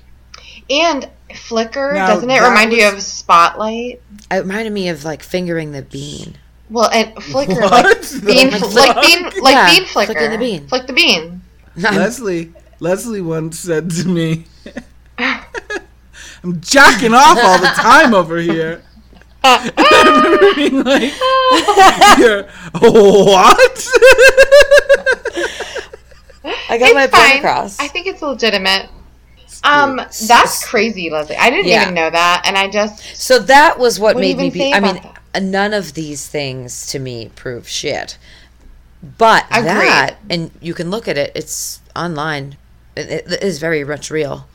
And Flicker, Now, doesn't it that remind you of Spotlight? It reminded me of like fingering the bean. Well, and Flicker, What like the (laughs) bean, fuck? like bean, like Yeah, bean flicker, flicking the bean. flick the bean. (laughs) Leslie, Leslie once said to me, (laughs) I'm jacking off all the time over here. I remember being like, "You're- what? I got my It's point across. I think it's legitimate. Um, that's crazy, Leslie. I didn't Yeah. even know that, and I just So that was what, What do you made me be. I mean, that? uh, none of these things to me prove shit. But Agreed. that, and you can look at it. It's online. It, it is very much real.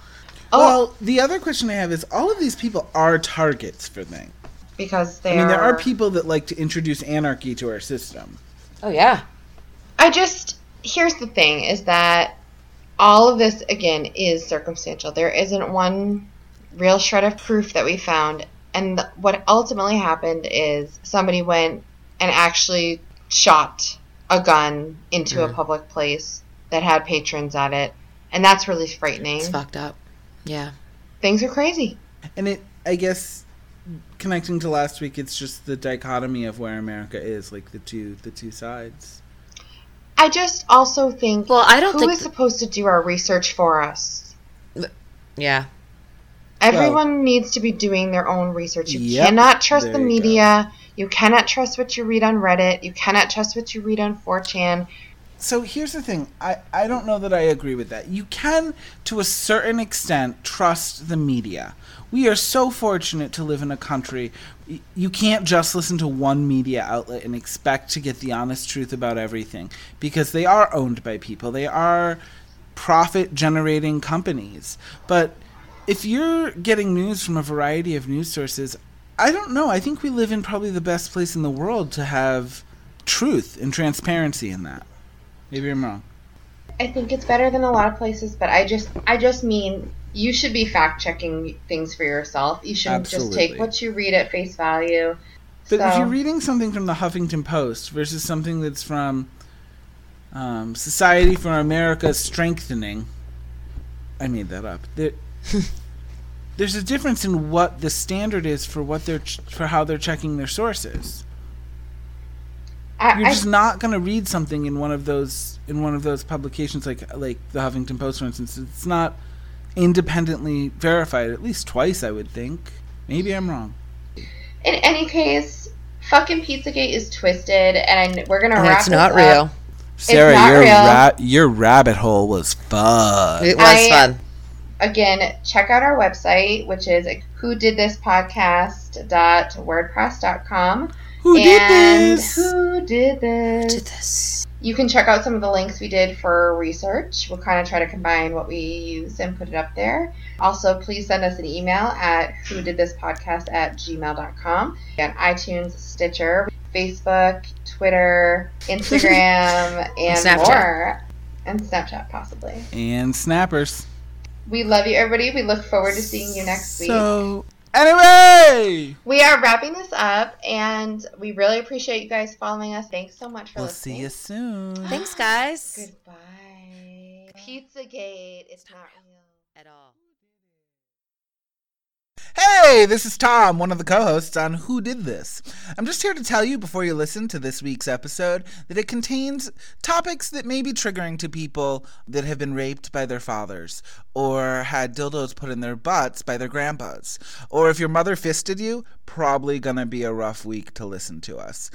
oh, Well, the other question I have is all of these people are targets for things. because they I mean, there are people that like to introduce anarchy to our system. Oh yeah. I just here's the thing: is that all of this again is circumstantial. There isn't one real shred of proof that we found, and th- what ultimately happened is somebody went and actually shot a gun into a mm-hmm. public place that had patrons at it, and that's really frightening. It's fucked up. Yeah. Things are crazy. And it, I guess, connecting to last week, it's just the dichotomy of where America is, like the two, the two sides. I just also think Well, I don't who think is th- supposed to do our research for us? Yeah. Everyone needs to be doing their own research. You Yep, cannot trust there the you go. media. You cannot trust what you read on Reddit. You cannot trust what you read on 4chan. So here's the thing. I, I don't know that I agree with that. You can, to a certain extent, trust the media. We are so fortunate to live in a country. You can't just listen to one media outlet and expect to get the honest truth about everything because they are owned by people. They are profit generating companies. But if you're getting news from a variety of news sources, I don't know. I think we live in probably the best place in the world to have truth and transparency in that. Maybe I'm wrong. I think it's better than a lot of places, but I just I just mean you should be fact checking things for yourself. You shouldn't just take what you read at face value. But if you're reading something from the Huffington Post versus something that's from um, Society for America's Strengthening. I made that up. There, (laughs) there's a difference in what the standard is for what they're ch- for how they're checking their sources. I, You're I- just not going to read something in one of those in one of those publications like like the Huffington Post, for instance. It's not independently verified. At least twice, I would think. Maybe I'm wrong. in any case, fucking Pizzagate is twisted, and we're gonna And wrap it's this not up. real. Sarah, not your real. ra- your rabbit hole was fun. It was I- fun. Again, check out our website, which is who did this podcast.wordpress.com. Who did this? who did this? Did this. You can check out some of the links we did for research. We'll kind of try to combine what we use and put it up there. Also, please send us an email at who did this podcast at gmail.com. On iTunes, Stitcher, Facebook, Twitter, Instagram, (laughs) and Snapchat. more. And Snapchat, possibly. and snappers. We love you, everybody. We look forward to seeing you next week. So anyway, We are wrapping this up, and we really appreciate you guys following us. Thanks so much for listening. we'll see you soon. Thanks, guys. (gasps) Goodbye. Pizzagate. It's not real. At all. Hey, this is Tom, one of the co hosts on Who Did This. I'm just here to tell you before you listen to this week's episode that it contains topics that may be triggering to people that have been raped by their fathers, or had dildos put in their butts by their grandpas, or if your mother fisted you, probably gonna be a rough week to listen to us.